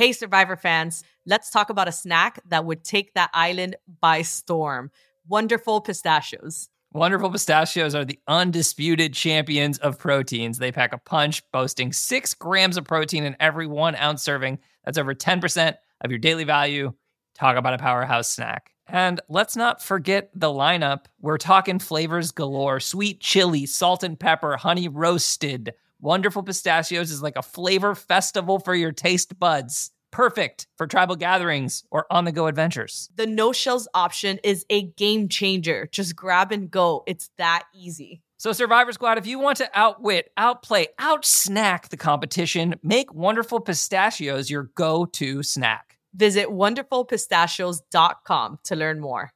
Hey, Survivor fans, let's talk about a snack that would take that island by storm wonderful pistachios. Wonderful pistachios are the undisputed champions of proteins. They pack a punch, boasting six grams of protein in every one ounce serving. That's over 10% of your daily value. Talk about a powerhouse snack. And let's not forget the lineup. We're talking flavors galore sweet chili, salt and pepper, honey roasted. Wonderful Pistachios is like a flavor festival for your taste buds. Perfect for tribal gatherings or on the go adventures. The no shells option is a game changer. Just grab and go. It's that easy. So, Survivor Squad, if you want to outwit, outplay, outsnack the competition, make Wonderful Pistachios your go to snack. Visit wonderfulpistachios.com to learn more.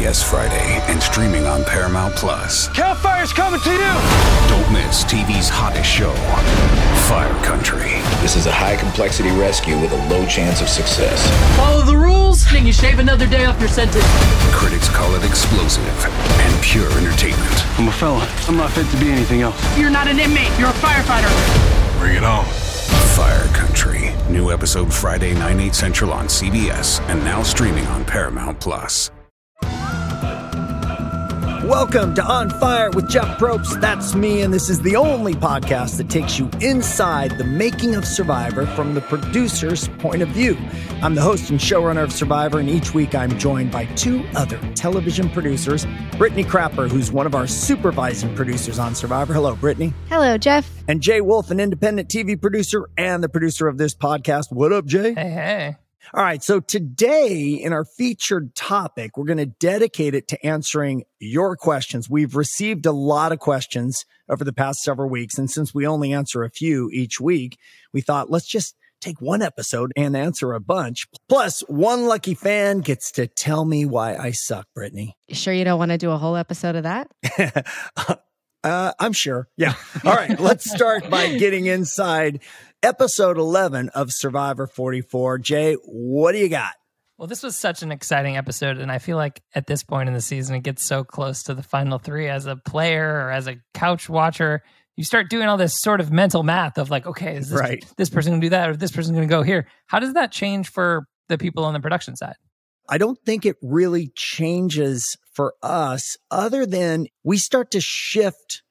CBS Friday and streaming on Paramount Plus. Cal Fire's coming to you! Don't miss TV's hottest show, Fire Country. This is a high complexity rescue with a low chance of success. Follow the rules, and you shave another day off your sentence. Critics call it explosive and pure entertainment. I'm a fella. I'm not fit to be anything else. You're not an inmate, you're a firefighter. Bring it on. Fire Country. New episode Friday, 9, 8 central on CBS and now streaming on Paramount Plus. Welcome to On Fire with Jeff Probst. That's me, and this is the only podcast that takes you inside the making of Survivor from the producer's point of view. I'm the host and showrunner of Survivor, and each week I'm joined by two other television producers Brittany Crapper, who's one of our supervising producers on Survivor. Hello, Brittany. Hello, Jeff. And Jay Wolf, an independent TV producer and the producer of this podcast. What up, Jay? Hey, hey. All right. So today in our featured topic, we're going to dedicate it to answering your questions. We've received a lot of questions over the past several weeks. And since we only answer a few each week, we thought let's just take one episode and answer a bunch. Plus, one lucky fan gets to tell me why I suck, Brittany. You sure you don't want to do a whole episode of that? uh, I'm sure. Yeah. All right. let's start by getting inside episode 11 of Survivor 44. Jay, what do you got? Well, this was such an exciting episode, and I feel like at this point in the season, it gets so close to the final three. As a player or as a couch watcher, you start doing all this sort of mental math of like, okay, is this, right. this person going to do that, or this person going to go here? How does that change for the people on the production side? I don't think it really changes for us, other than we start to shift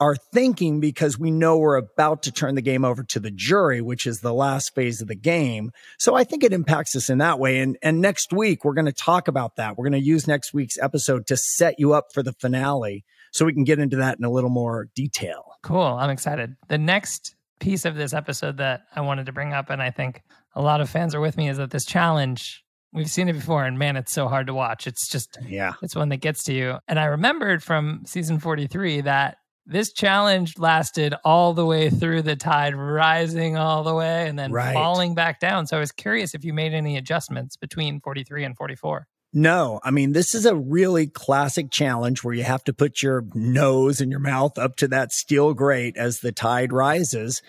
our thinking because we know we're about to turn the game over to the jury, which is the last phase of the game. So I think it impacts us in that way. And, and next week, we're going to talk about that. We're going to use next week's episode to set you up for the finale so we can get into that in a little more detail. Cool. I'm excited. The next piece of this episode that I wanted to bring up, and I think a lot of fans are with me, is that this challenge We've seen it before, and man, it's so hard to watch. It's just, yeah, it's one that gets to you. And I remembered from season 43 that this challenge lasted all the way through the tide rising all the way and then right. falling back down. So I was curious if you made any adjustments between 43 and 44. No, I mean, this is a really classic challenge where you have to put your nose and your mouth up to that steel grate as the tide rises.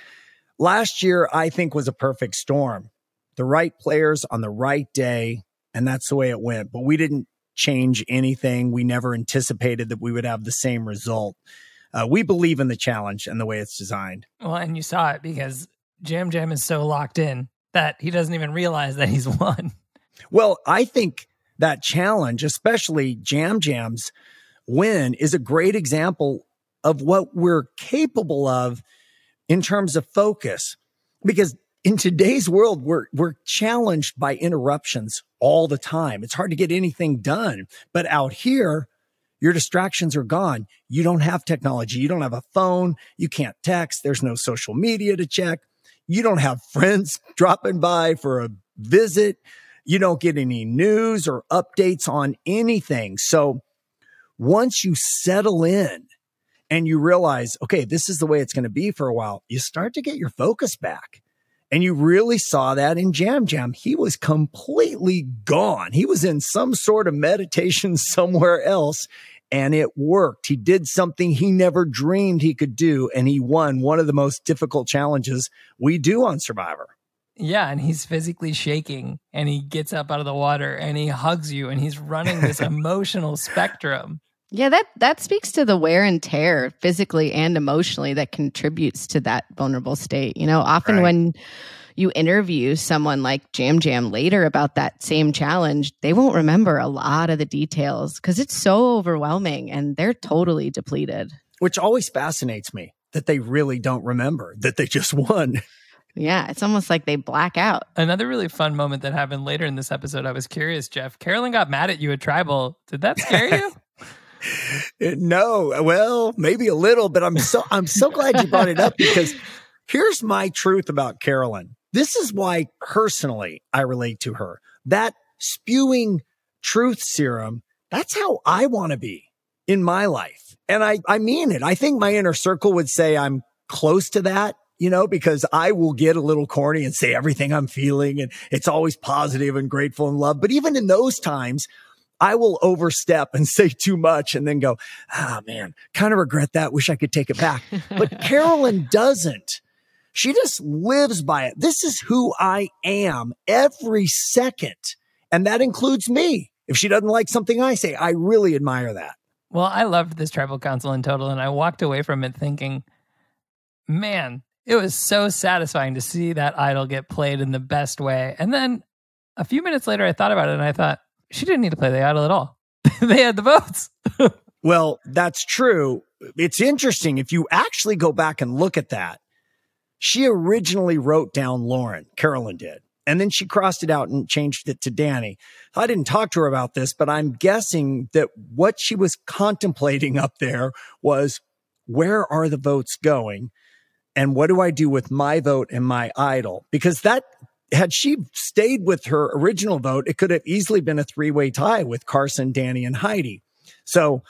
Last year, I think, was a perfect storm. The right players on the right day, and that's the way it went. But we didn't change anything. We never anticipated that we would have the same result uh, we believe in the challenge and the way it's designed. Well, and you saw it because Yam Yam is so locked in that he doesn't even realize that he's won. Well, I think that challenge, especially Yam Yam's win, is a great example of what we're capable of in terms of focus. Because in today's world, we're, we're challenged by interruptions all the time. It's hard to get anything done. But out here, your distractions are gone. You don't have technology. You don't have a phone. You can't text. There's no social media to check. You don't have friends dropping by for a visit. You don't get any news or updates on anything. So once you settle in and you realize, okay, this is the way it's going to be for a while, you start to get your focus back. And you really saw that in Yam Yam. He was completely gone. He was in some sort of meditation somewhere else and it worked. He did something he never dreamed he could do. And he won one of the most difficult challenges we do on Survivor. Yeah, and he's physically shaking and he gets up out of the water and he hugs you and he's running this emotional spectrum. Yeah, that that speaks to the wear and tear physically and emotionally that contributes to that vulnerable state. You know, often right. when you interview someone like Yam Yam later about that same challenge, they won't remember a lot of the details because it's so overwhelming and they're totally depleted. Which always fascinates me that they really don't remember that they just won. Yeah, it's almost like they black out. Another really fun moment that happened later in this episode. I was curious, Jeff. Carolyn got mad at you at Tribal. Did that scare you? Uh, no, well, maybe a little, but I'm so I'm so glad you brought it up because here's my truth about Carolyn. This is why personally I relate to her. That spewing truth serum, that's how I want to be in my life. And I I mean it. I think my inner circle would say I'm close to that you know, because I will get a little corny and say everything I'm feeling and it's always positive and grateful and love. But even in those times, I will overstep and say too much and then go, ah, man, kind of regret that. Wish I could take it back. But Carolyn doesn't. She just lives by it. This is who I am every second. And that includes me. If she doesn't like something I say, I really admire that. Well, I loved this tribal council in total, and I walked away from it thinking, man, it was so satisfying to see that idol get played in the best way. And then a few minutes later, I thought about it and I thought, she didn't need to play the idol at all. they had the votes. well, that's true. It's interesting. If you actually go back and look at that, she originally wrote down Lauren, Carolyn did. And then she crossed it out and changed it to Danny. I didn't talk to her about this, but I'm guessing that what she was contemplating up there was where are the votes going? and what do I do with my vote and my idol? Because that had she stayed with her original vote, it could have easily been a three way tie with Carson, Danny, and Heidi. So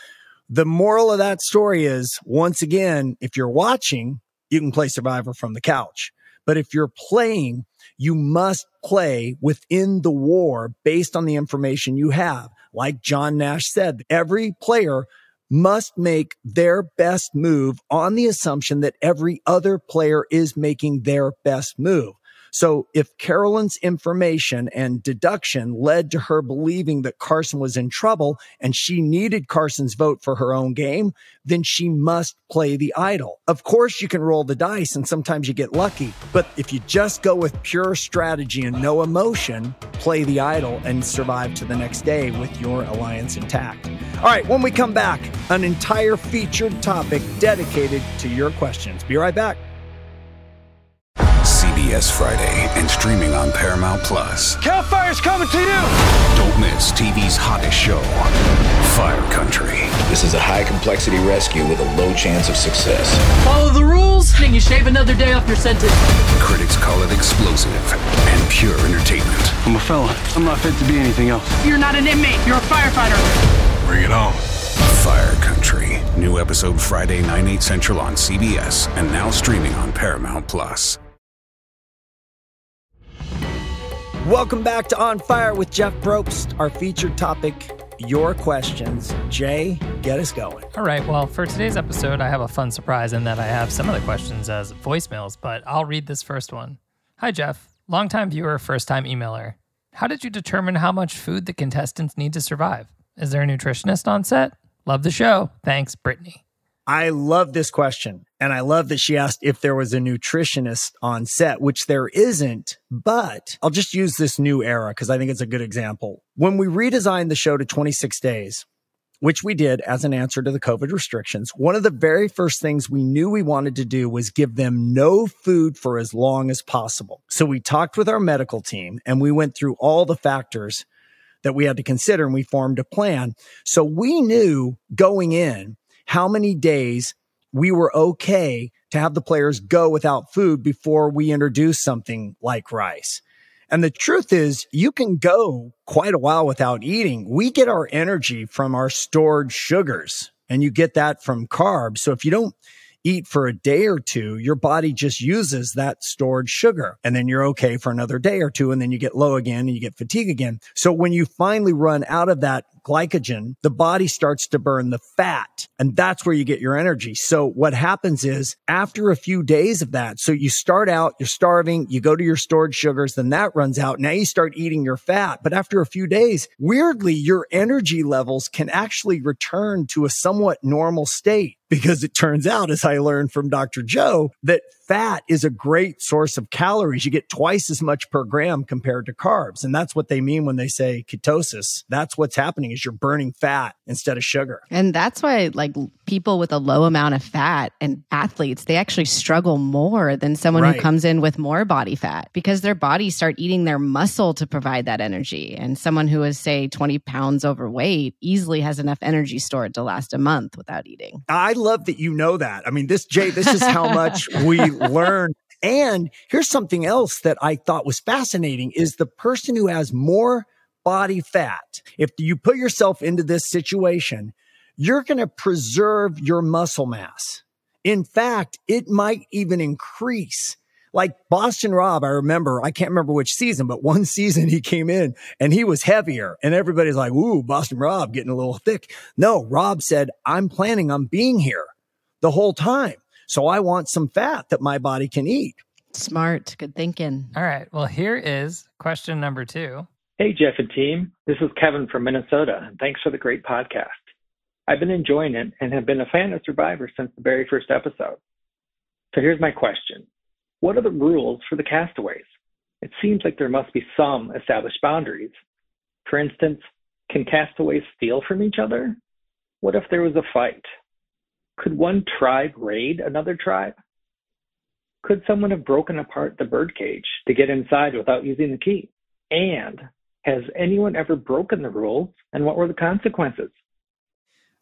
the moral of that story is once again, if you're watching, you can play Survivor from the couch. But if you're playing, you must play within the war based on the information you have. Like John Nash said, every player must make their best move on the assumption that every other player is making their best move. So if Carolyn's information and deduction led to her believing that Carson was in trouble and she needed Carson's vote for her own game, then she must play the idol. Of course, you can roll the dice and sometimes you get lucky, but if you just go with pure strategy and no emotion, play the idol and survive to the next day with your alliance intact. All right, when we come back, an entire featured topic dedicated to your questions. Be right back. CBS Friday and streaming on Paramount Plus. Cal Fire's coming to you! Don't miss TV's hottest show, Fire Country. This is a high complexity rescue with a low chance of success. Follow the rules, and you shave another day off your sentence. Critics call it explosive and pure entertainment. I'm a fella. I'm not fit to be anything else. You're not an inmate, you're a firefighter. Bring it on. Fire Country. New episode Friday, 9, 8 central on CBS and now streaming on Paramount Plus. Welcome back to On Fire with Jeff Probst. Our featured topic, your questions. Jay, get us going. All right. Well, for today's episode, I have a fun surprise in that I have some of the questions as voicemails, but I'll read this first one. Hi, Jeff. Longtime viewer, first time emailer. How did you determine how much food the contestants need to survive? Is there a nutritionist on set? Love the show. Thanks, Brittany. I love this question. And I love that she asked if there was a nutritionist on set, which there isn't. But I'll just use this new era because I think it's a good example. When we redesigned the show to 26 days, which we did as an answer to the COVID restrictions, one of the very first things we knew we wanted to do was give them no food for as long as possible. So we talked with our medical team and we went through all the factors that we had to consider and we formed a plan. So we knew going in how many days we were okay to have the players go without food before we introduced something like rice. And the truth is, you can go quite a while without eating. We get our energy from our stored sugars and you get that from carbs. So if you don't eat for a day or two, your body just uses that stored sugar and then you're okay for another day or two. And then you get low again and you get fatigue again. So when you finally run out of that glycogen, the body starts to burn the fat and that's where you get your energy. So what happens is after a few days of that, so you start out, you're starving, you go to your stored sugars, then that runs out. Now you start eating your fat. But after a few days, weirdly, your energy levels can actually return to a somewhat normal state because it turns out, as I learned from Dr. Joe, that fat is a great source of calories. You get twice as much per gram compared to carbs. And that's what they mean when they say ketosis. That's what's happening is you're burning fat instead of sugar. And that's why like people with a low amount of fat and athletes, they actually struggle more than someone Right. who comes in with more body fat because their bodies start eating their muscle to provide that energy. And someone who is say 20 pounds overweight easily has enough energy stored to last a month without eating. I love that you know that. I mean, this, Jay, this is how much we learn. And here's something else that I thought was fascinating is the person who has more body fat. If you put yourself into this situation, you're going to preserve your muscle mass. In fact, it might even increase. Like Boston Rob, I remember, I can't remember which season, but one season he came in and he was heavier and everybody's like, ooh, Boston Rob getting a little thick. No, Rob said, I'm planning on being here the whole time. So I want some fat that my body can eat. Smart, good thinking. All right. Well, here is question number two. Hey, Jeff and team. This is Kevin from Minnesota, and thanks for the great podcast. I've been enjoying it and have been a fan of Survivor since the very first episode. So here's my question What are the rules for the castaways? It seems like there must be some established boundaries. For instance, can castaways steal from each other? What if there was a fight? Could one tribe raid another tribe? Could someone have broken apart the birdcage to get inside without using the key? And has anyone ever broken the rules and what were the consequences?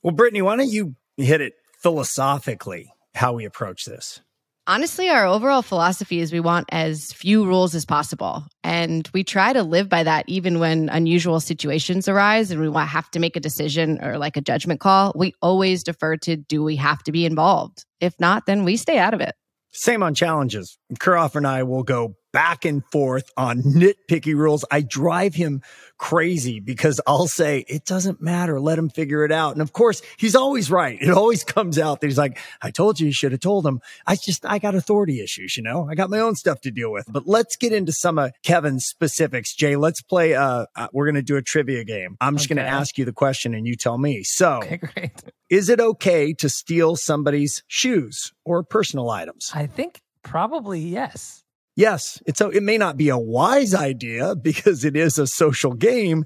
Well, Brittany, why don't you hit it philosophically how we approach this? Honestly, our overall philosophy is we want as few rules as possible. And we try to live by that even when unusual situations arise and we have to make a decision or like a judgment call. We always defer to do we have to be involved? If not, then we stay out of it. Same on challenges. Kirhoffer and I will go back and forth on nitpicky rules. I drive him crazy because I'll say, it doesn't matter. Let him figure it out. And of course, he's always right. It always comes out that he's like, I told you you should have told him. I just, I got authority issues, you know, I got my own stuff to deal with. But let's get into some of Kevin's specifics. Jay, let's play, uh, uh we're going to do a trivia game. I'm just going to ask you the question and you tell me. So Okay, great. is it okay to steal somebody's shoes or personal items? I think probably yes. Yes, it's a, it may not be a wise idea because it is a social game,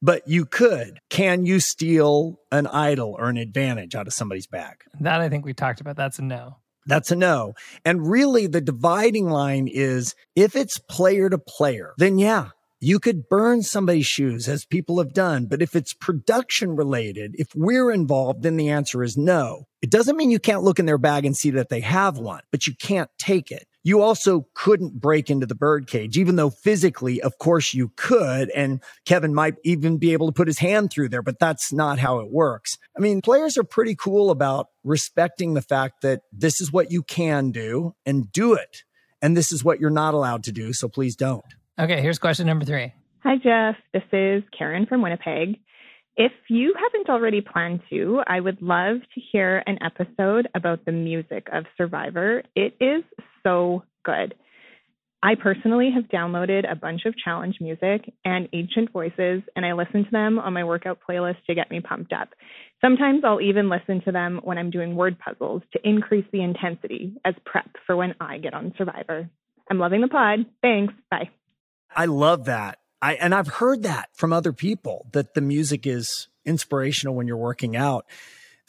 but you could. Can you steal an idol or an advantage out of somebody's bag? That I think we talked about. That's a no. That's a no. And really the dividing line is if it's player to player, then yeah, you could burn somebody's shoes as people have done. But if it's production related, if we're involved, then the answer is no. It doesn't mean you can't look in their bag and see that they have one, but you can't take it. You also couldn't break into the birdcage, even though physically, of course, you could. And Kevin might even be able to put his hand through there, but that's not how it works. I mean, players are pretty cool about respecting the fact that this is what you can do and do it. And this is what you're not allowed to do. So please don't. Okay, here's question number three. Hi, Jeff. This is Karen from Winnipeg. If you haven't already planned to, I would love to hear an episode about the music of Survivor. It is so good. I personally have downloaded a bunch of challenge music and ancient voices, and I listen to them on my workout playlist to get me pumped up. Sometimes I'll even listen to them when I'm doing word puzzles to increase the intensity as prep for when I get on Survivor. I'm loving the pod. Thanks. Bye. I love that. I and I've heard that from other people that the music is inspirational when you're working out.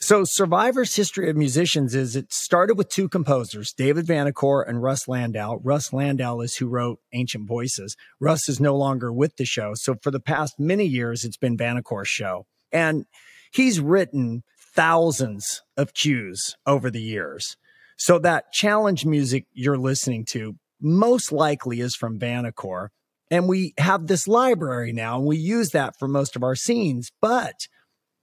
So Survivor's history of musicians is it started with two composers, David Vanacore and Russ Landau. Russ Landau is who wrote Ancient Voices. Russ is no longer with the show. So for the past many years, it's been Vanacore's show. And he's written thousands of cues over the years. So that challenge music you're listening to most likely is from Vanacore. And we have this library now and we use that for most of our scenes, but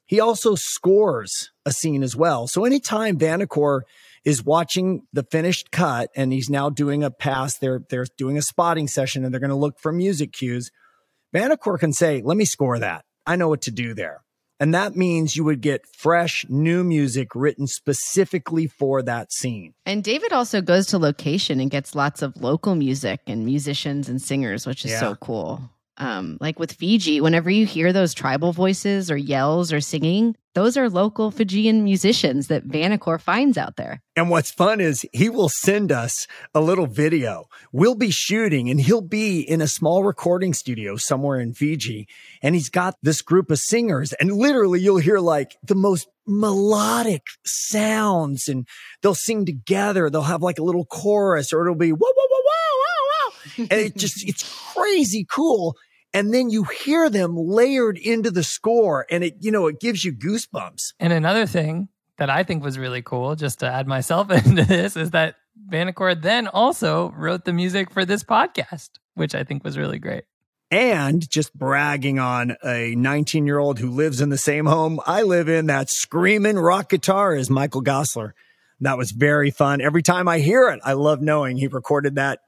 he also scores a scene as well. So anytime Vanacore is watching the finished cut and he's now doing a pass, they're, they're doing a spotting session and they're going to look for music cues. Vanacore can say, let me score that. I know what to do there. And that means you would get fresh new music written specifically for that scene. And David also goes to location and gets lots of local music and musicians and singers, which is Yeah. so cool. Um, like with Fiji, whenever you hear those tribal voices or yells or singing, those are local Fijian musicians that Vanacore finds out there. And what's fun is he will send us a little video. We'll be shooting and he'll be in a small recording studio somewhere in Fiji. And he's got this group of singers and literally you'll hear like the most melodic sounds and they'll sing together. They'll have like a little chorus or it'll be whoa, whoa, whoa, whoa, whoa, whoa. And it just, it's crazy cool. And then you hear them layered into the score and it, you know, it gives you goosebumps. And another thing that I think was really cool, just to add myself into this, is that Vanacore then also wrote the music for this podcast, which I think was really great. And just bragging on a 19 year old who lives in the same home I live in, that screaming rock guitar is Michael Gosselaar. That was very fun. Every time I hear it, I love knowing he recorded that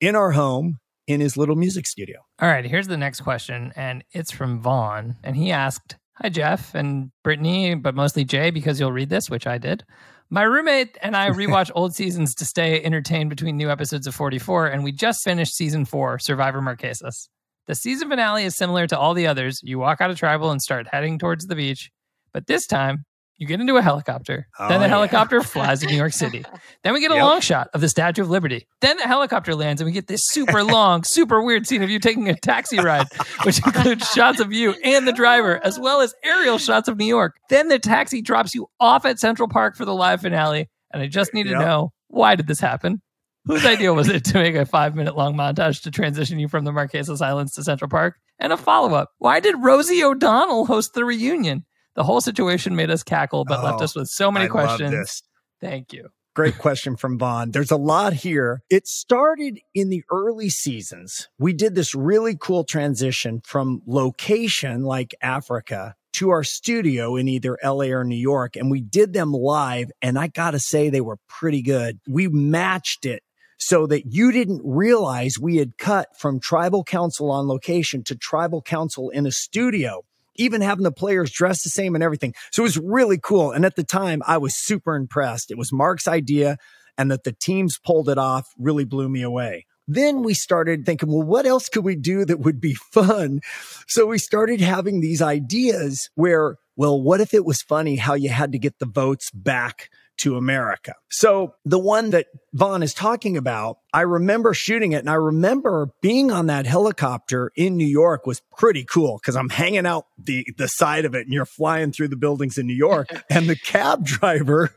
in our home in his little music studio. All right, here's the next question, and it's from Vaughn. And he asked, Hi, Jeff and Brittany, but mostly Jay, because you'll read this, which I did. My roommate and I rewatch old seasons to stay entertained between new episodes of 44, and we just finished season four, Survivor Marquesas. The season finale is similar to all the others. You walk out of tribal and start heading towards the beach, but this time you get into a helicopter. Oh, then the yeah. helicopter flies to New York City. Then we get a Yep. long shot of the Statue of Liberty. Then the helicopter lands and we get this super long, super weird scene of you taking a taxi ride, which includes shots of you and the driver, as well as aerial shots of New York. Then the taxi drops you off at Central Park for the live finale. And I just need to Yep. know why did this happen? Whose idea was it to make a five minute long montage to transition you from the Marquesas Islands to Central Park? And a follow up Why did Rosie O'Donnell host the reunion? The whole situation made us cackle, but left Oh, us with so many I questions. Thank you. Great question from Vaughn. There's a lot here. It started in the early seasons. We did this really cool transition from location like Africa to our studio in either LA or New York. And we did them live. And I got to say, they were pretty good. We matched it so that you didn't realize we had cut from tribal council on location to tribal council in a studio even having the players dressed the same and everything. So it was really cool. And at the time, I was super impressed. It was Mark's idea, and that the teams pulled it off really blew me away. Then we started thinking, well, what else could we do that would be fun? So we started having these ideas where, well, what if it was funny how you had to get the votes back to America? So the one that Vaughn is talking about, I remember shooting it and I remember being on that helicopter in New York was pretty cool because I'm hanging out the, the side of it and you're flying through the buildings in New York and the cab driver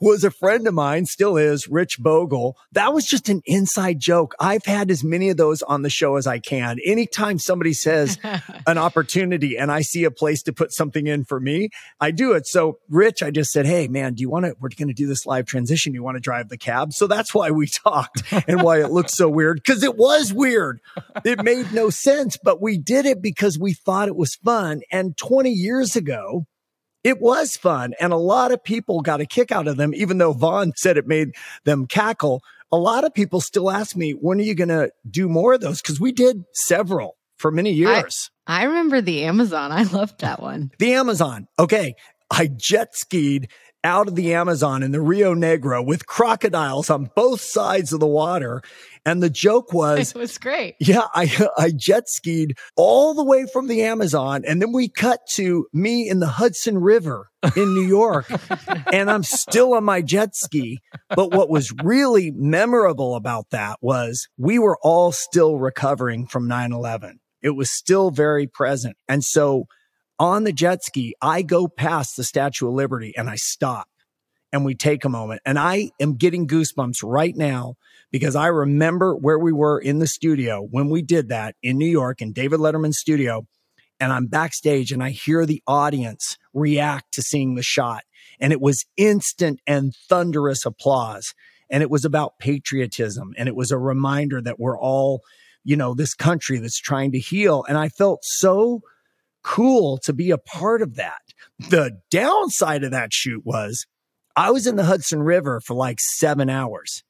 was a friend of mine, still is, Rich Bogle. That was just an inside joke. I've had as many of those on the show as I can. Anytime somebody says an opportunity and I see a place to put something in for me, I do it. So Rich, I just said, Hey man, do you want to, we're going to do this live transition. You want to drive the cab? So that's why we talked and why it looked so weird. Cause it was weird. It made no sense, but we did it because we thought it was fun. And 20 years ago, it was fun and a lot of people got a kick out of them, even though Vaughn said it made them cackle. A lot of people still ask me, when are you going to do more of those? Cause we did several for many years. I remember the Amazon. I loved that one. the Amazon. Okay. I jet skied out of the Amazon in the Rio Negro with crocodiles on both sides of the water. And the joke was, It was great. yeah, I, I jet skied all the way from the Amazon. And then we cut to me in the Hudson River in New York. and I'm still on my jet ski. But what was really memorable about that was we were all still recovering from 9 11. It was still very present. And so on the jet ski, I go past the Statue of Liberty and I stop and we take a moment. And I am getting goosebumps right now because I remember where we were in the studio when we did that in New York in David Letterman's studio. And I'm backstage and I hear the audience react to seeing the shot. And it was instant and thunderous applause. And it was about patriotism. And it was a reminder that we're all, you know, this country that's trying to heal. And I felt so cool to be a part of that. The downside of that shoot was I was in the Hudson River for like seven hours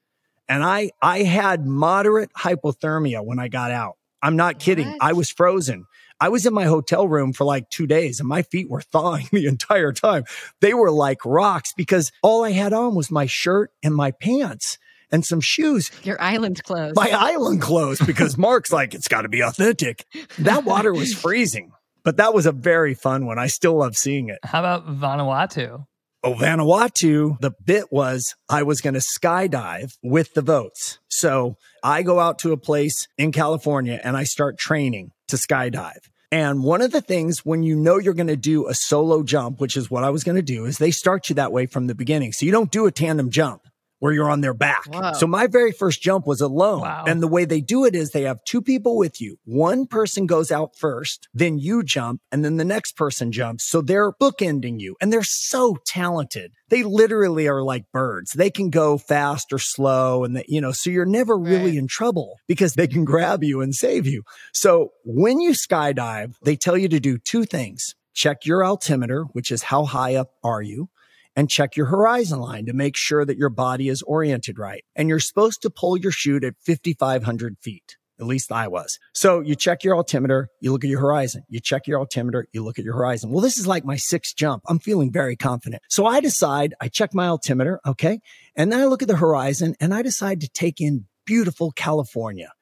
and I, I had moderate hypothermia when I got out. I'm not kidding. What? I was frozen. I was in my hotel room for like two days and my feet were thawing the entire time. They were like rocks because all I had on was my shirt and my pants. and some shoes. Your island clothes. My island clothes because Mark's like, it's got to be authentic. That water was freezing, but that was a very fun one. I still love seeing it. How about Vanuatu? Oh, Vanuatu, the bit was I was going to skydive with the votes. So I go out to a place in California and I start training to skydive. And one of the things when you know you're going to do a solo jump, which is what I was going to do, is they start you that way from the beginning. So you don't do a tandem jump where you're on their back. So my very first jump was alone. Wow. And the way they do it is they have two people with you. One person goes out first, then you jump, and then the next person jumps. So they're bookending you and they're so talented. They literally are like birds. They can go fast or slow. And, they, you know, so you're never really Right. in trouble because they can grab you and save you. So when you skydive, they tell you to do two things. Check your altimeter, which is how high up are you? And check your horizon line to make sure that your body is oriented right. And you're supposed to pull your chute at 5,500 feet. At least I was. So you check your altimeter, you look at your horizon. You check your altimeter, you look at your horizon. Well, this is like my sixth jump. I'm feeling very confident. So I decide, I check my altimeter, okay? And then I look at the horizon and I decide to take in beautiful California.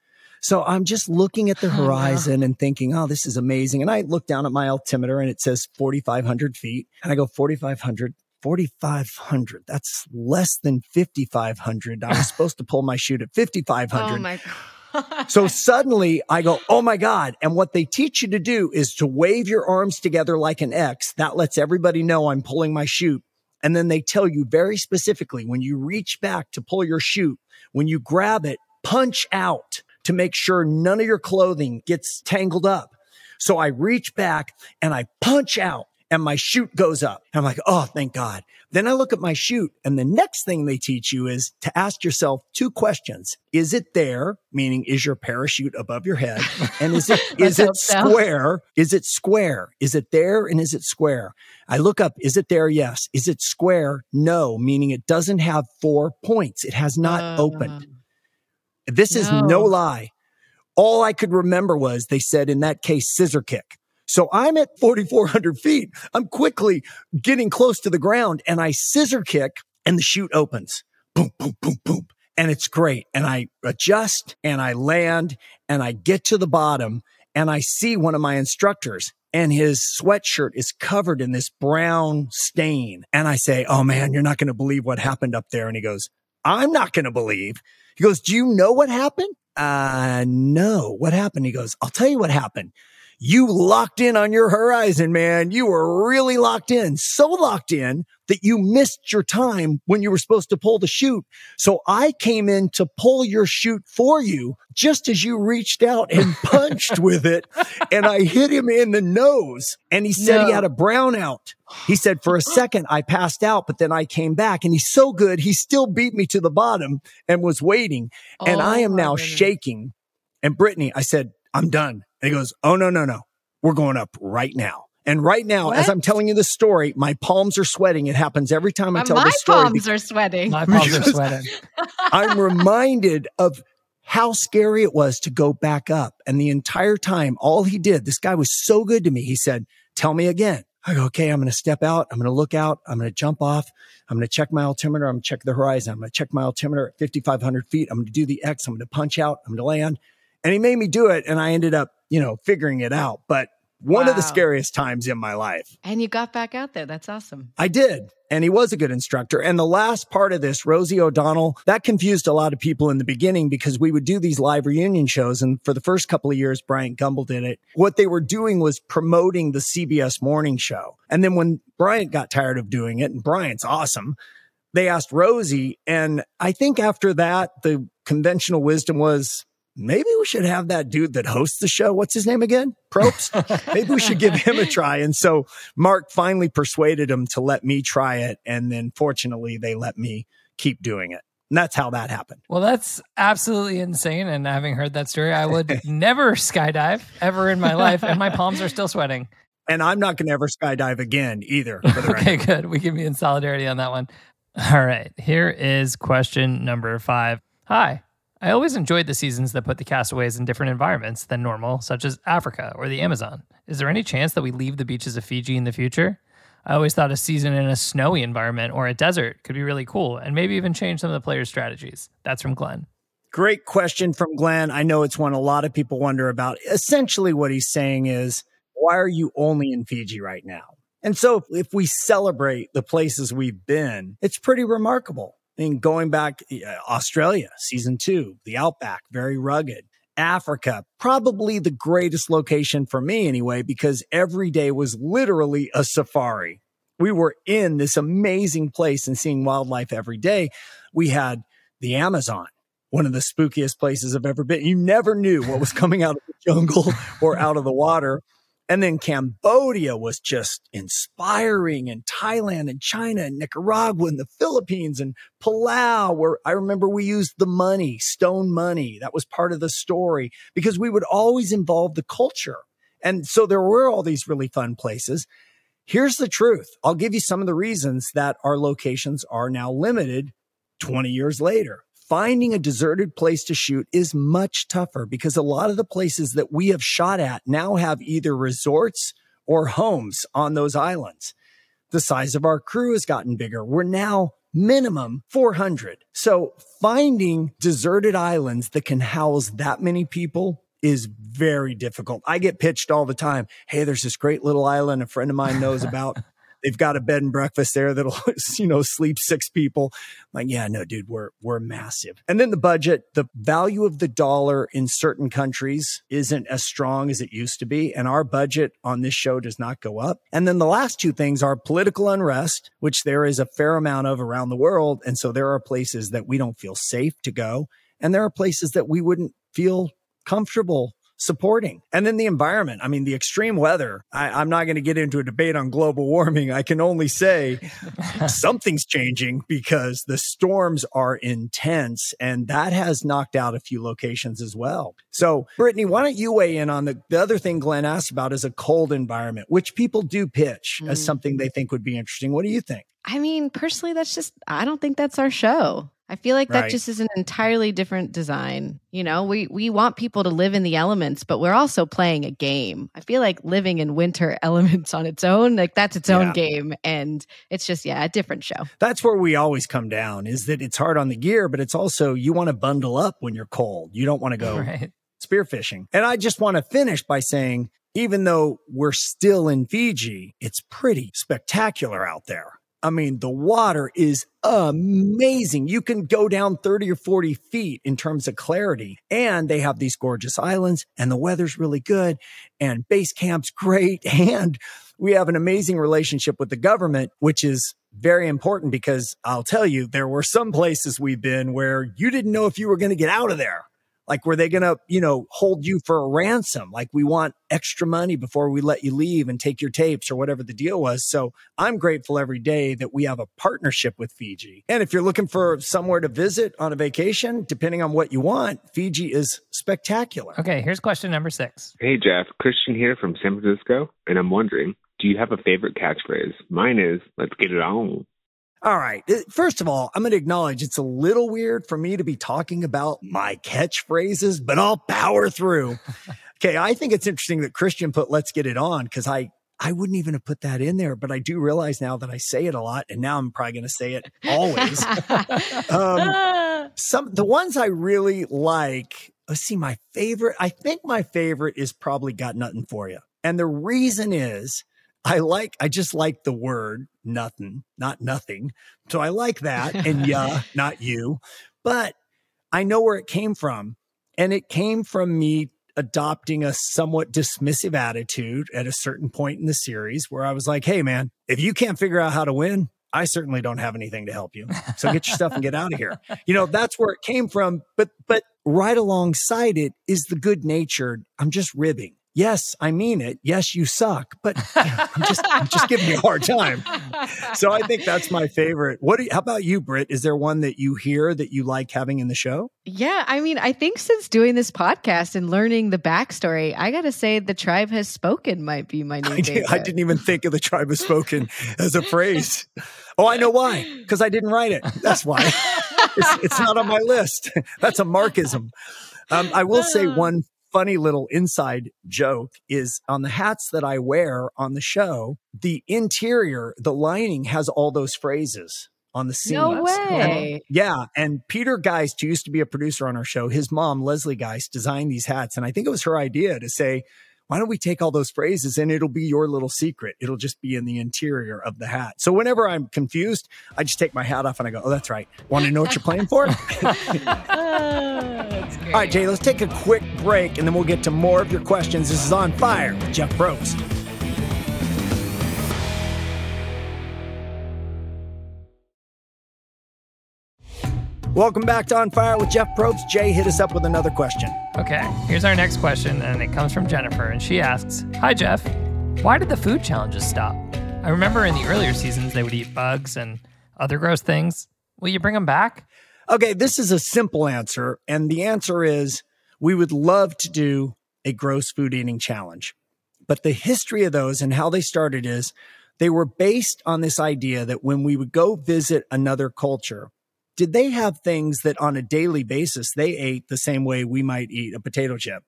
So I'm just looking at the Oh, no. horizon and thinking, oh, this is amazing. And I look down at my altimeter and it says 4,500 feet. And I go, 4,500, 4,500. That's less than 5,500. I was supposed to pull my chute at 5,500. Oh my god. So suddenly I go, Oh my God. And what they teach you to do is to wave your arms together like an X. That lets everybody know I'm pulling my chute. And then they tell you very specifically when you reach back to pull your chute, when you grab it, punch out to make sure none of your clothing gets tangled up. So I reach back and I punch out and my chute goes up. I'm like, oh, thank God. Then I look at my chute and the next thing they teach you is to ask yourself two questions. Is it there? Meaning, is your parachute above your head? And is it, is it so. square? Is it square? Is it there? And is it square? I look up, is it there? Yes. Is it square? No, meaning it doesn't have four points. It has not Uh, opened. This is no No. lie. All I could remember was they said in that case, scissor kick. So I'm at 4,400 feet. I'm quickly getting close to the ground and I scissor kick and the chute opens. Boom, boom, boom, boom. And it's great. And I adjust and I land and I get to the bottom and I see one of my instructors and his sweatshirt is covered in this brown stain. And I say, Oh man, you're not going to believe what happened up there. And he goes, I'm not going to believe. He goes, Do you know what happened? Uh, no. What happened? He goes, I'll tell you what happened. You locked in on your horizon, man. You were really locked in, so locked in that you missed your time when you were supposed to pull the chute. So I came in to pull your chute for you just as you reached out and punched with it. And I hit him in the nose and he said he had a brownout. He said for a second I passed out, but then I came back and he's so good. He still beat me to the bottom and was waiting. And Oh I am now goodness. shaking. And Brittany, I said, I'm done. And he goes, Oh, no, no, no. We're going up right now. And right now, as I'm telling you the story, my palms are sweating. It happens every time I tell my this story. My palms are sweating. My palms are sweating. I'm reminded of how scary it was to go back up. And the entire time, all he did, this guy was so good to me. He said, tell me again. I go, okay, I'm going to step out. I'm going to look out. I'm going to jump off. I'm going to check my altimeter. I'm going to check the horizon. I'm going to check my altimeter at 5,500 feet. I'm going to do the X. I'm going to punch out. I'm going to land. And he made me do it. And I ended up, you know, figuring it out. But one of the scariest times in my life. And you got back out there. That's awesome. I did. And he was a good instructor. And the last part of this, Rosie O'Donnell, that confused a lot of people in the beginning because we would do these live reunion shows. And for the first couple of years, Bryant Gumbel did it. What they were doing was promoting the CBS morning show. And then when Bryant got tired of doing it, and Bryant's awesome, they asked Rosie. And I think after that, the conventional wisdom was, Maybe we should have that dude that hosts the show. What's his name again? Probst. Maybe we should give him a try. And so Mark finally persuaded him to let me try it. And then fortunately, they let me keep doing it. And that's how that happened. Well, that's absolutely insane. And having heard that story, I would never skydive ever in my life, and my palms are still sweating. And I'm not going to ever skydive again either. Okay, record. good. We can be in solidarity on that one. All right. Here is question number five. Hi. I always enjoyed the seasons that put the castaways in different environments than normal, such as Africa or the Amazon. Is there any chance that we leave the beaches of Fiji in the future? I always thought a season in a snowy environment or a desert could be really cool and maybe even change some of the players' strategies. That's from Glenn. Great question from Glenn. I know it's one a lot of people wonder about. Essentially, what he's saying is, why are you only in Fiji right now? And so, if we celebrate the places we've been, it's pretty remarkable. I mean, going back, uh, Australia, season two, the outback, very rugged. Africa, probably the greatest location for me anyway, because every day was literally a safari. We were in this amazing place and seeing wildlife every day. We had the Amazon, one of the spookiest places I've ever been. You never knew what was coming out of the jungle or out of the water. And then Cambodia was just inspiring and Thailand and China and Nicaragua and the Philippines and Palau, where I remember we used the money, stone money. That was part of the story because we would always involve the culture. And so there were all these really fun places. Here's the truth. I'll give you some of the reasons that our locations are now limited 20 years later finding a deserted place to shoot is much tougher because a lot of the places that we have shot at now have either resorts or homes on those islands. The size of our crew has gotten bigger. We're now minimum 400. So finding deserted islands that can house that many people is very difficult. I get pitched all the time. Hey, there's this great little island a friend of mine knows about. They've got a bed and breakfast there that'll, you know, sleep six people. I'm like, yeah, no, dude, we're, we're massive. And then the budget, the value of the dollar in certain countries isn't as strong as it used to be. And our budget on this show does not go up. And then the last two things are political unrest, which there is a fair amount of around the world. And so there are places that we don't feel safe to go. And there are places that we wouldn't feel comfortable supporting. And then the environment. I mean, the extreme weather. I, am not going to get into a debate on global warming. I can only say something's changing because the storms are intense and that has knocked out a few locations as well. So, Brittany, why don't you weigh in on the, the other thing Glenn asked about is a cold environment, which people do pitch mm. as something they think would be interesting. What do you think? I mean, personally, that's just, I don't think that's our show. I feel like that right. just is an entirely different design. You know, we we want people to live in the elements, but we're also playing a game. I feel like living in winter elements on its own, like that's its own yeah. game and it's just yeah, a different show. That's where we always come down is that it's hard on the gear, but it's also you want to bundle up when you're cold. You don't want to go right. spearfishing. And I just want to finish by saying even though we're still in Fiji, it's pretty spectacular out there. I mean, the water is amazing. You can go down 30 or 40 feet in terms of clarity. And they have these gorgeous islands and the weather's really good and base camp's great. And we have an amazing relationship with the government, which is very important because I'll tell you, there were some places we've been where you didn't know if you were going to get out of there. Like, were they going to, you know, hold you for a ransom? Like, we want extra money before we let you leave and take your tapes or whatever the deal was. So I'm grateful every day that we have a partnership with Fiji. And if you're looking for somewhere to visit on a vacation, depending on what you want, Fiji is spectacular. Okay, here's question number six. Hey, Jeff. Christian here from San Francisco. And I'm wondering, do you have a favorite catchphrase? Mine is, let's get it on. All right. First of all, I'm going to acknowledge it's a little weird for me to be talking about my catchphrases, but I'll power through. okay. I think it's interesting that Christian put let's get it on because I, I wouldn't even have put that in there, but I do realize now that I say it a lot and now I'm probably going to say it always. um, some, the ones I really like, let's see, my favorite, I think my favorite is probably got nothing for you. And the reason is I like, I just like the word nothing, not nothing. So I like that. And yeah, not you. But I know where it came from. And it came from me adopting a somewhat dismissive attitude at a certain point in the series where I was like, hey, man, if you can't figure out how to win, I certainly don't have anything to help you. So get your stuff and get out of here. You know, that's where it came from. But, but right alongside it is the good natured, I'm just ribbing yes, I mean it. Yes, you suck, but I'm just I'm just giving you a hard time. So I think that's my favorite. What? You, how about you, Britt? Is there one that you hear that you like having in the show? Yeah, I mean, I think since doing this podcast and learning the backstory, I got to say, "the tribe has spoken" might be my new I, favorite. I didn't even think of the tribe has spoken as a phrase. Oh, I know why. Because I didn't write it. That's why. it's, it's not on my list. That's a markism. Um, I will say one funny little inside joke is on the hats that I wear on the show, the interior, the lining has all those phrases on the seam. No way. Yeah. And Peter Geist, who used to be a producer on our show, his mom, Leslie Geist, designed these hats. And I think it was her idea to say, why don't we take all those phrases and it'll be your little secret? It'll just be in the interior of the hat. So whenever I'm confused, I just take my hat off and I go, oh, that's right. Want to know what you're playing for? Oh, all right, Jay, let's take a quick break and then we'll get to more of your questions. This is On Fire with Jeff Probst. Welcome back to On Fire with Jeff Probst. Jay, hit us up with another question. Okay, here's our next question, and it comes from Jennifer, and she asks Hi, Jeff. Why did the food challenges stop? I remember in the earlier seasons they would eat bugs and other gross things. Will you bring them back? Okay, this is a simple answer. And the answer is we would love to do a gross food eating challenge. But the history of those and how they started is they were based on this idea that when we would go visit another culture, did they have things that on a daily basis they ate the same way we might eat a potato chip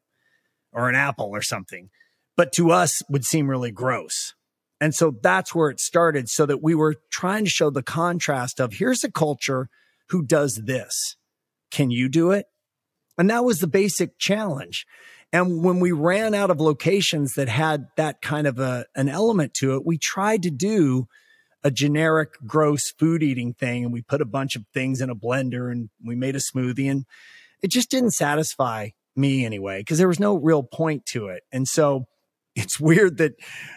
or an apple or something, but to us would seem really gross? And so that's where it started so that we were trying to show the contrast of here's a culture who does this. Can you do it? And that was the basic challenge. And when we ran out of locations that had that kind of a, an element to it, we tried to do a generic gross food eating thing and we put a bunch of things in a blender and we made a smoothie and it just didn't satisfy me anyway because there was no real point to it. And so it's weird that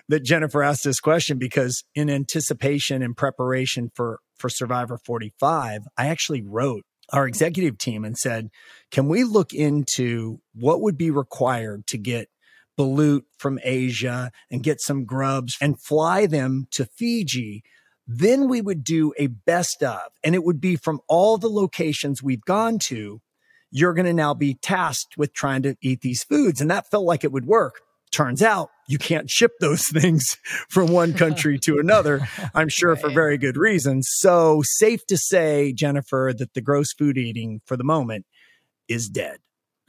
that Jennifer asked this question because in anticipation and preparation for for Survivor 45, I actually wrote our executive team and said, "Can we look into what would be required to get balut from Asia and get some grubs and fly them to Fiji. Then we would do a best of, and it would be from all the locations we've gone to. You're going to now be tasked with trying to eat these foods. And that felt like it would work. Turns out you can't ship those things from one country to another, I'm sure for very good reasons. So safe to say, Jennifer, that the gross food eating for the moment is dead.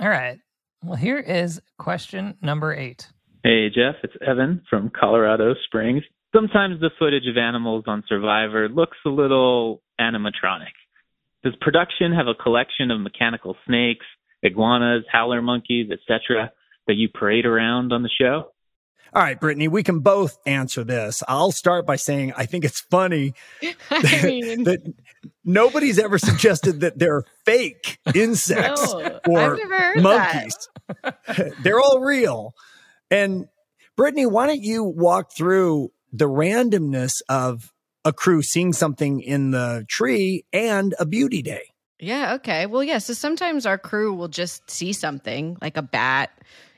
All right. Well, here is question number eight. Hey, Jeff, it's Evan from Colorado Springs. Sometimes the footage of animals on Survivor looks a little animatronic. Does production have a collection of mechanical snakes, iguanas, howler monkeys, etc., that you parade around on the show? All right, Brittany, we can both answer this. I'll start by saying I think it's funny that, mean- that nobody's ever suggested that they're fake insects No, or I've never heard monkeys. they're all real. And Brittany, why don't you walk through the randomness of a crew seeing something in the tree and a beauty day? Yeah, okay. Well, yeah, so sometimes our crew will just see something like a bat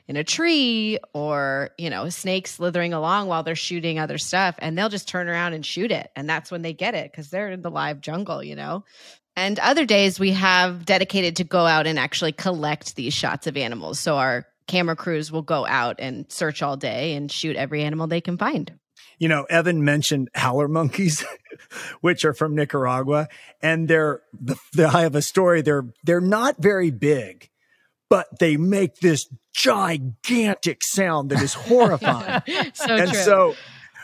in a tree or, you know, a snake slithering along while they're shooting other stuff and they'll just turn around and shoot it. And that's when they get it because they're in the live jungle, you know? And other days we have dedicated to go out and actually collect these shots of animals. So our camera crews will go out and search all day and shoot every animal they can find. You know, Evan mentioned howler monkeys, which are from Nicaragua, and they're the, the I have a story. They're they're not very big, but they make this gigantic sound that is horrifying. so and true. so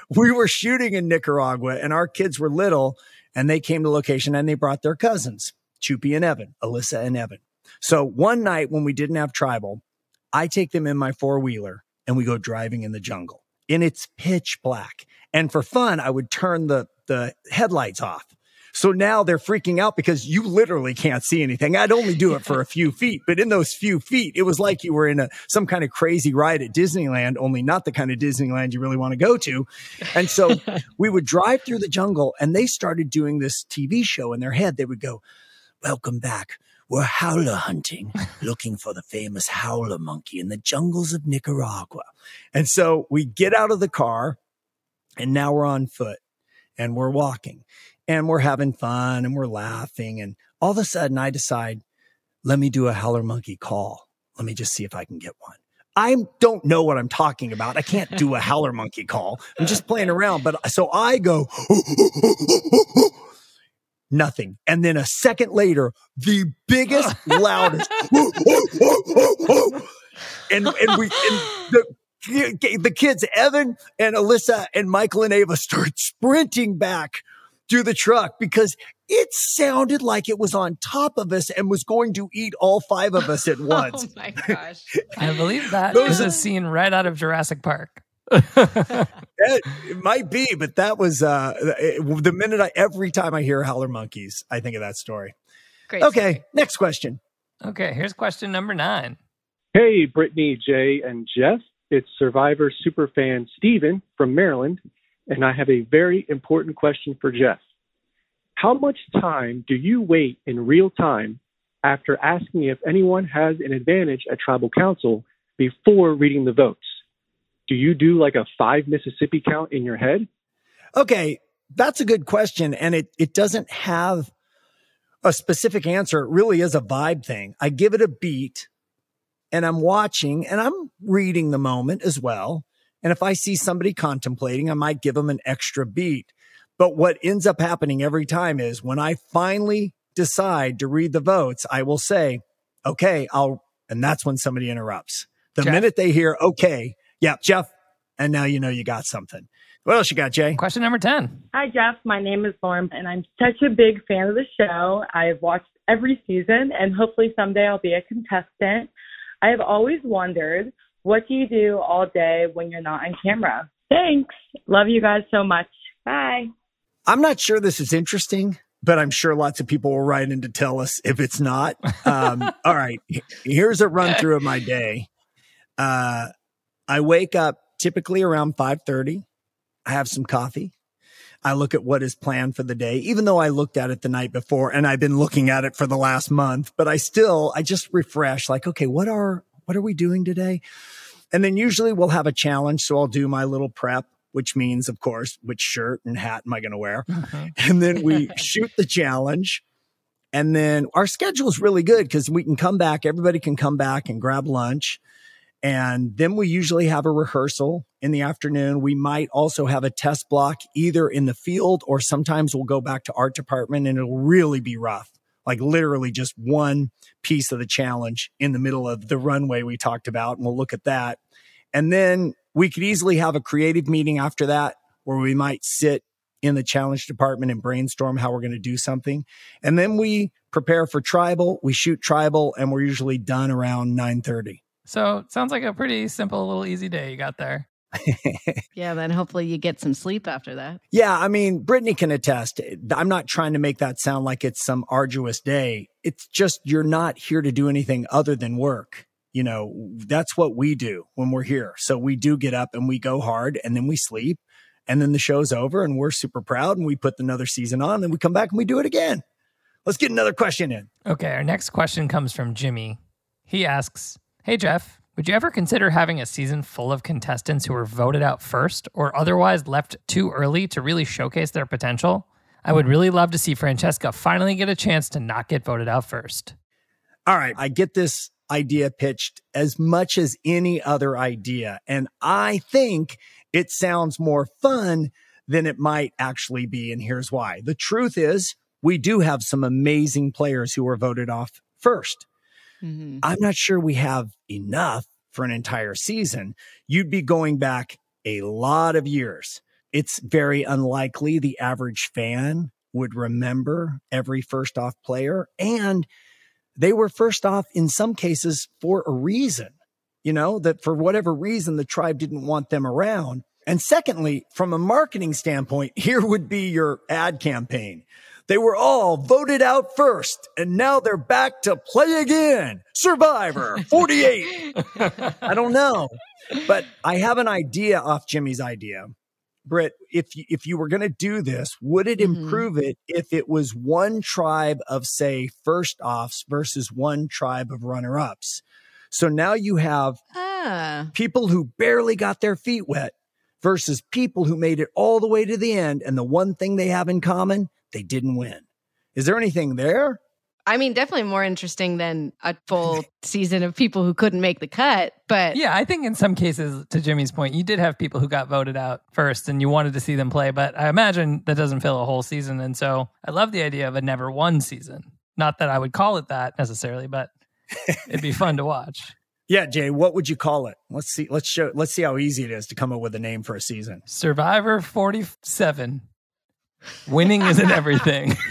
we were shooting in Nicaragua, and our kids were little, and they came to location and they brought their cousins, Chupi and Evan, Alyssa and Evan. So one night when we didn't have tribal, I take them in my four wheeler and we go driving in the jungle. And it's pitch black. And for fun, I would turn the the headlights off. So now they're freaking out because you literally can't see anything. I'd only do it for a few feet, but in those few feet, it was like you were in a some kind of crazy ride at Disneyland, only not the kind of Disneyland you really want to go to. And so we would drive through the jungle and they started doing this TV show in their head. They would go, Welcome back. We're howler hunting, looking for the famous howler monkey in the jungles of Nicaragua. And so we get out of the car and now we're on foot and we're walking and we're having fun and we're laughing. And all of a sudden I decide, let me do a howler monkey call. Let me just see if I can get one. I don't know what I'm talking about. I can't do a howler monkey call. I'm just playing around. But so I go, nothing. And then a second later, the biggest, loudest, and and we and the the kids Evan and Alyssa and Michael and Ava start sprinting back to the truck because it sounded like it was on top of us and was going to eat all five of us at oh once. oh my gosh. I believe that Those is a scene right out of Jurassic Park. That- it might be, but that was uh it- the minute I every time I hear howler monkeys, I think of that story. Great. Okay, next question. Okay, here's question number nine. Hey, Brittany, Jay, and Jeff. It's Survivor superfan Steven from Maryland, and I have a very important question for Jeff. How much time do you wait in real time after asking if anyone has an advantage at tribal council before reading the votes? Do you do like a five Mississippi count in your head? Okay, that's a good question. And it, it doesn't have a specific answer. It really is a vibe thing. I give it a beat and I'm watching and I'm reading the moment as well. And if I see somebody contemplating, I might give them an extra beat. But what ends up happening every time is when I finally decide to read the votes, I will say, okay, I'll, and that's when somebody interrupts. The Jeff. minute they hear, okay, yeah, Jeff, and now you know you got something. What else you got, Jay? Question number 10. Hi, Jeff. My name is Lauren, and I'm such a big fan of the show. I've watched every season, and hopefully someday I'll be a contestant. I have always wondered, what do you do all day when you're not on camera? Thanks. Love you guys so much. Bye. I'm not sure this is interesting, but I'm sure lots of people will write in to tell us if it's not. Um, all right. Here's a run through of my day. Uh, I wake up typically around 5:30. I have some coffee. I look at what is planned for the day, even though I looked at it the night before and I've been looking at it for the last month, but I still, I just refresh like, okay, what are, what are we doing today? And then usually we'll have a challenge. So I'll do my little prep, which means, of course, which shirt and hat am I going to wear? Uh-huh. and then we shoot the challenge. And then our schedule is really good because we can come back, everybody can come back and grab lunch. And then we usually have a rehearsal in the afternoon. We might also have a test block either in the field or sometimes we'll go back to art department and it'll really be rough. Like literally just one piece of the challenge in the middle of the runway we talked about. And we'll look at that. And then we could easily have a creative meeting after that where we might sit in the challenge department and brainstorm how we're going to do something. And then we prepare for tribal, we shoot tribal and we're usually done around 930. So sounds like a pretty simple, little easy day you got there. Yeah, then hopefully you get some sleep after that. Yeah, I mean, Brittany can attest. Eh, I'm not trying to make that sound like it's some arduous day. It's just you're not here to do anything other than work. You know, that's what we do when we're here. So we do get up and we go hard and then we sleep and then the show's over and we're super proud and we put another season on and then we come back and we do it again. Let's get another question in. Okay, our next question comes from Jimmy. He asks Hey, Jeff, would you ever consider having a season full of contestants who were voted out first or otherwise left too early to really showcase their potential? I would really love to see Francesca finally get a chance to not get voted out first. All right. I get this idea pitched as much as any other idea. And I think it sounds more fun than it might actually be. And here's why. The truth is we do have some amazing players who were voted off 1st I'm not sure we have enough for an entire season. You'd be going back a lot of years. It's very unlikely the average fan would remember every first off player. And they were first off in some cases for a reason, you know, that for whatever reason, the tribe didn't want them around. And secondly, from a marketing standpoint, here would be your ad campaign. They were all voted out first, and now they're back to play again. Survivor 48. I don't know, but I have an idea off Jimmy's idea. Britt, if you, if you were going to do this, would it improve it if it was one tribe of say first offs versus one tribe of runner ups? So now you have Ah. people who barely got their feet wet versus people who made it all the way to the end. And the one thing they have in common, they didn't win. Is there anything there? I mean, definitely more interesting than a full season of people who couldn't make the cut. But Yeah, I think in some cases, to Jimmy's point, you did have people who got voted out first and you wanted to see them play, but I imagine that doesn't fill a whole season. And so I love the idea of a never won season. Not that I would call it that necessarily, but it'd be fun to watch. Yeah, Jay, what would you call it? Let's see. Let's show. Let's see how easy it is to come up with a name for a season. Survivor 47. Winning isn't everything.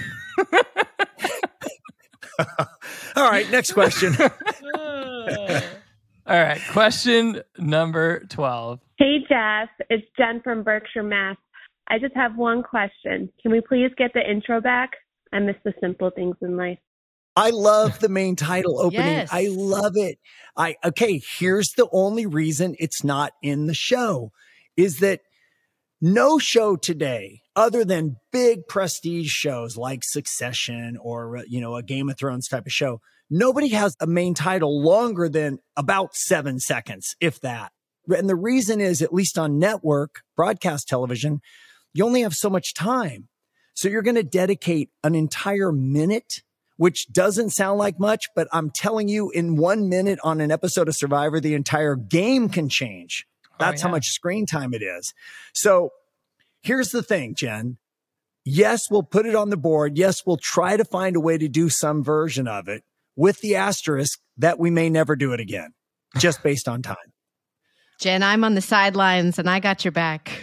All right, next question. All right, question number 12. Hey, Jeff. It's Jen from Berkshire, Mass. I just have one question. Can we please get the intro back? I miss the simple things in life. I love the main title opening. Yes. I love it. I okay, here's the only reason it's not in the show is that no show today other than big prestige shows like Succession or you know a Game of Thrones type of show, nobody has a main title longer than about 7 seconds if that. And the reason is at least on network broadcast television, you only have so much time. So you're going to dedicate an entire minute which doesn't sound like much, but I'm telling you, in one minute on an episode of Survivor, the entire game can change. That's how oh, much screen time it is. So here's the thing, Jen. Yes, we'll put it on the board. Yes, we'll try to find a way to do some version of it with the asterisk that we may never do it again, just based on time. Jen, I'm on the sidelines and I got your back.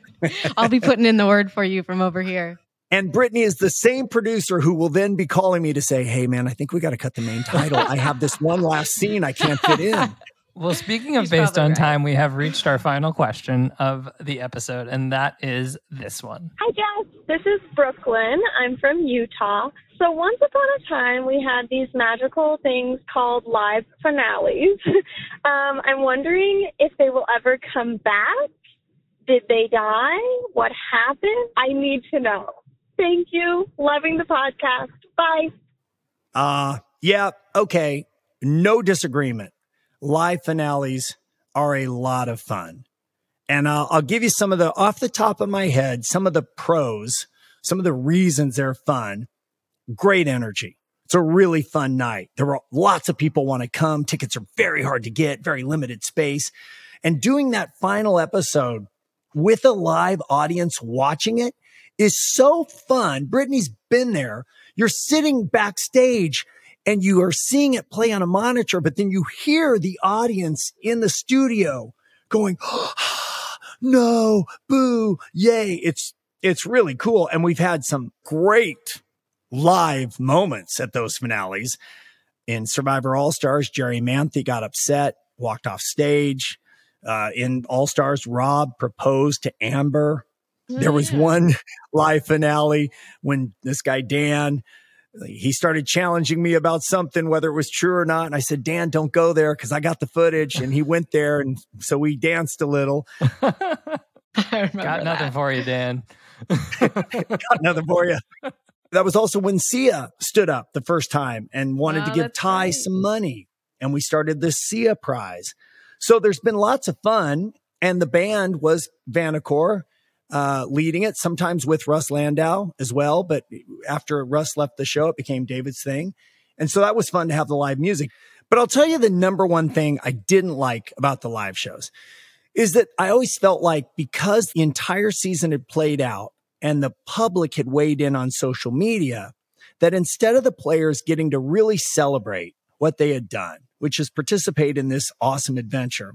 I'll be putting in the word for you from over here. And Brittany is the same producer who will then be calling me to say, Hey, man, I think we got to cut the main title. I have this one last scene I can't fit in. Well, speaking of based on time, we have reached our final question of the episode, and that is this one. Hi, Jess. This is Brooklyn. I'm from Utah. So, once upon a time, we had these magical things called live finales. um, I'm wondering if they will ever come back. Did they die? What happened? I need to know. Thank you. Loving the podcast. Bye. Uh, yeah, okay. No disagreement. Live finales are a lot of fun. And I'll, I'll give you some of the, off the top of my head, some of the pros, some of the reasons they're fun. Great energy. It's a really fun night. There are lots of people want to come. Tickets are very hard to get, very limited space. And doing that final episode with a live audience watching it is so fun. Brittany's been there. You're sitting backstage and you are seeing it play on a monitor, but then you hear the audience in the studio going, no, boo, yay. It's, it's really cool. And we've had some great live moments at those finales. In Survivor All Stars, Jerri Manthey got upset, walked off stage. Uh, in All Stars, Rob proposed to Amber. There was one live finale when this guy, Dan, he started challenging me about something, whether it was true or not. And I said, Dan, don't go there because I got the footage. And he went there. And so we danced a little. Got nothing for you, Dan. got nothing for you. That was also when Sia stood up the first time and wanted to Oh, give Tai right. some money. And we started the Sia prize. So there's been lots of fun. And the band was Vanacore uh, leading it, sometimes with Russ Landau as well. But after Russ left the show, it became David's thing. And so that was fun to have the live music. But I'll tell you the number one thing I didn't like about the live shows is that I always felt like because the entire season had played out and the public had weighed in on social media, that instead of the players getting to really celebrate what they had done, which is participate in this awesome adventure,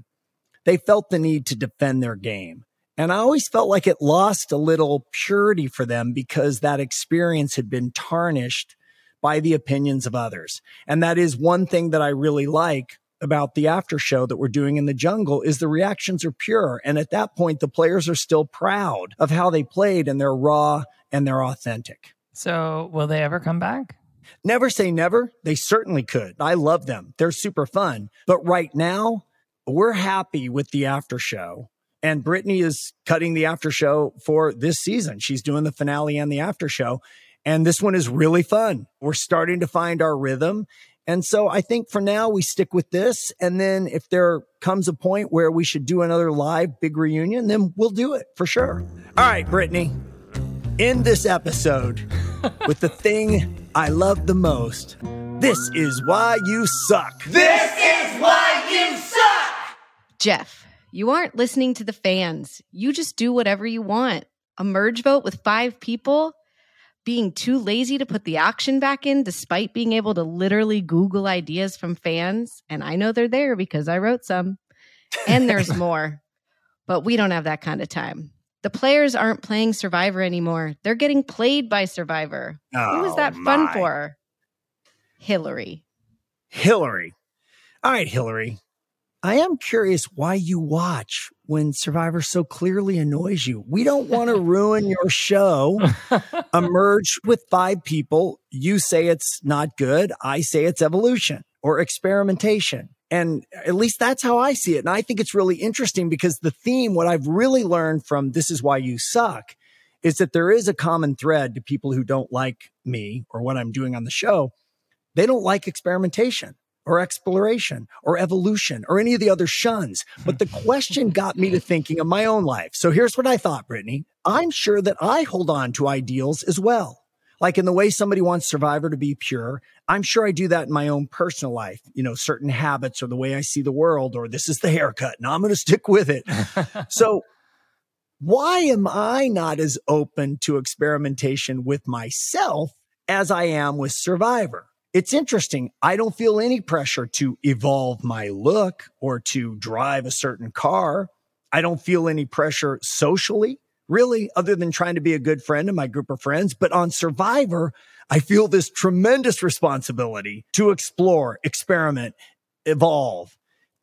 they felt the need to defend their game. And I always felt like it lost a little purity for them because that experience had been tarnished by the opinions of others. And that is one thing that I really like about the after show that we're doing in the jungle is the reactions are pure. And at that point, the players are still proud of how they played and they're raw and they're authentic. So, will they ever come back? Never say never. They certainly could. I love them. They're super fun. But right now, we're happy with the after show. And Brittany is cutting the after show for this season. She's doing the finale and the after show. And this one is really fun. We're starting to find our rhythm. And so I think for now we stick with this. And then if there comes a point where we should do another live big reunion, then we'll do it for sure. All right, Brittany, end this episode with the thing I love the most. This is why you suck. This is why you suck! Jeff, you aren't listening to the fans. You just do whatever you want. A merge vote with five people? being too lazy to put the auction back in despite being able to literally Google ideas from fans. And I know they're there because I wrote some. And there's more. But we don't have that kind of time. The players aren't playing Survivor anymore. They're getting played by Survivor. Who was Oh, that fun for? Hillary. Hillary. All right, Hillary. I am curious why you watch when Survivor so clearly annoys you. We don't want to ruin your show. Emerge with five people. You say it's not good. I say it's evolution or experimentation. And at least that's how I see it. And I think it's really interesting because the theme, what I've really learned from This Is Why You Suck, is that there is a common thread to people who don't like me or what I'm doing on the show. They don't like experimentation or exploration or evolution or any of the other shuns. But the hmm. question got me to thinking of my own life. So here's what I thought, Brittany. I'm sure that I hold on to ideals as well. Like in the way somebody wants Survivor to be pure, I'm sure I do that in my own personal life. You know, certain habits or the way I see the world, or this is the haircut and I'm going to stick with it. so why am I not as open to experimentation with myself as I am with Survivor? It's interesting. I don't feel any pressure to evolve my look or to drive a certain car. I don't feel any pressure socially, really, other than trying to be a good friend in my group of friends. But on Survivor, I feel this tremendous responsibility to explore, experiment, evolve.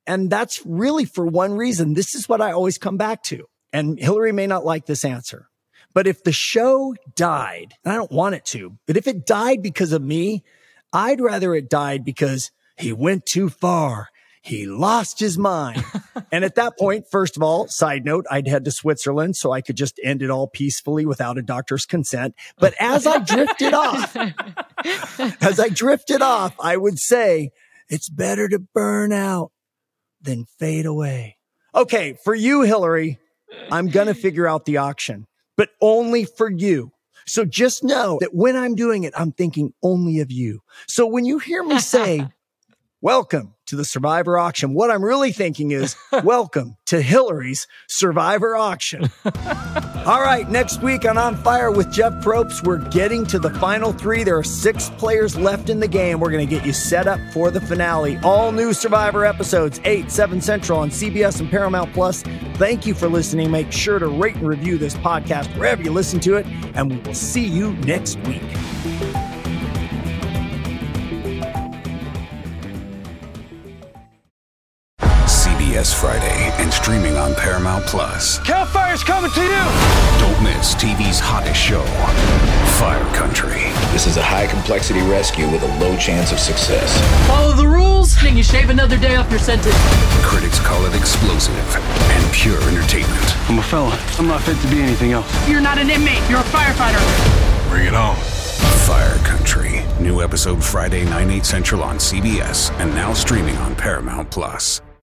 And that's really for one reason. This is what I always come back to. And Hillary may not like this answer, but if the show died, and I don't want it to, but if it died because of me, I'd rather it died because he went too far. He lost his mind. and at that point, first of all, side note, I'd head to Switzerland so I could just end it all peacefully without a doctor's consent. But as I drifted off, as I drifted off, I would say it's better to burn out than fade away. Okay. For you, Hillary, I'm going to figure out the auction, but only for you. So just know that when I'm doing it, I'm thinking only of you. So when you hear me say, welcome to the Survivor auction, what I'm really thinking is, welcome to Hillary's Survivor auction. All right, next week on On Fire with Jeff Probst, we're getting to the final three. There are six players left in the game. We're going to get you set up for the finale. All new Survivor episodes, 8, 7 Central on CBS and Paramount Plus. Thank you for listening. Make sure to rate and review this podcast wherever you listen to it, and we will see you next week. Friday and streaming on Paramount Plus. Cal Fire's coming to you! Don't miss TV's hottest show, Fire Country. This is a high complexity rescue with a low chance of success. Follow the rules, and you shave another day off your sentence. Critics call it explosive and pure entertainment. I'm a fella. I'm not fit to be anything else. You're not an inmate, you're a firefighter. Bring it on. Fire Country. New episode Friday, 9, 8 central on CBS and now streaming on Paramount Plus.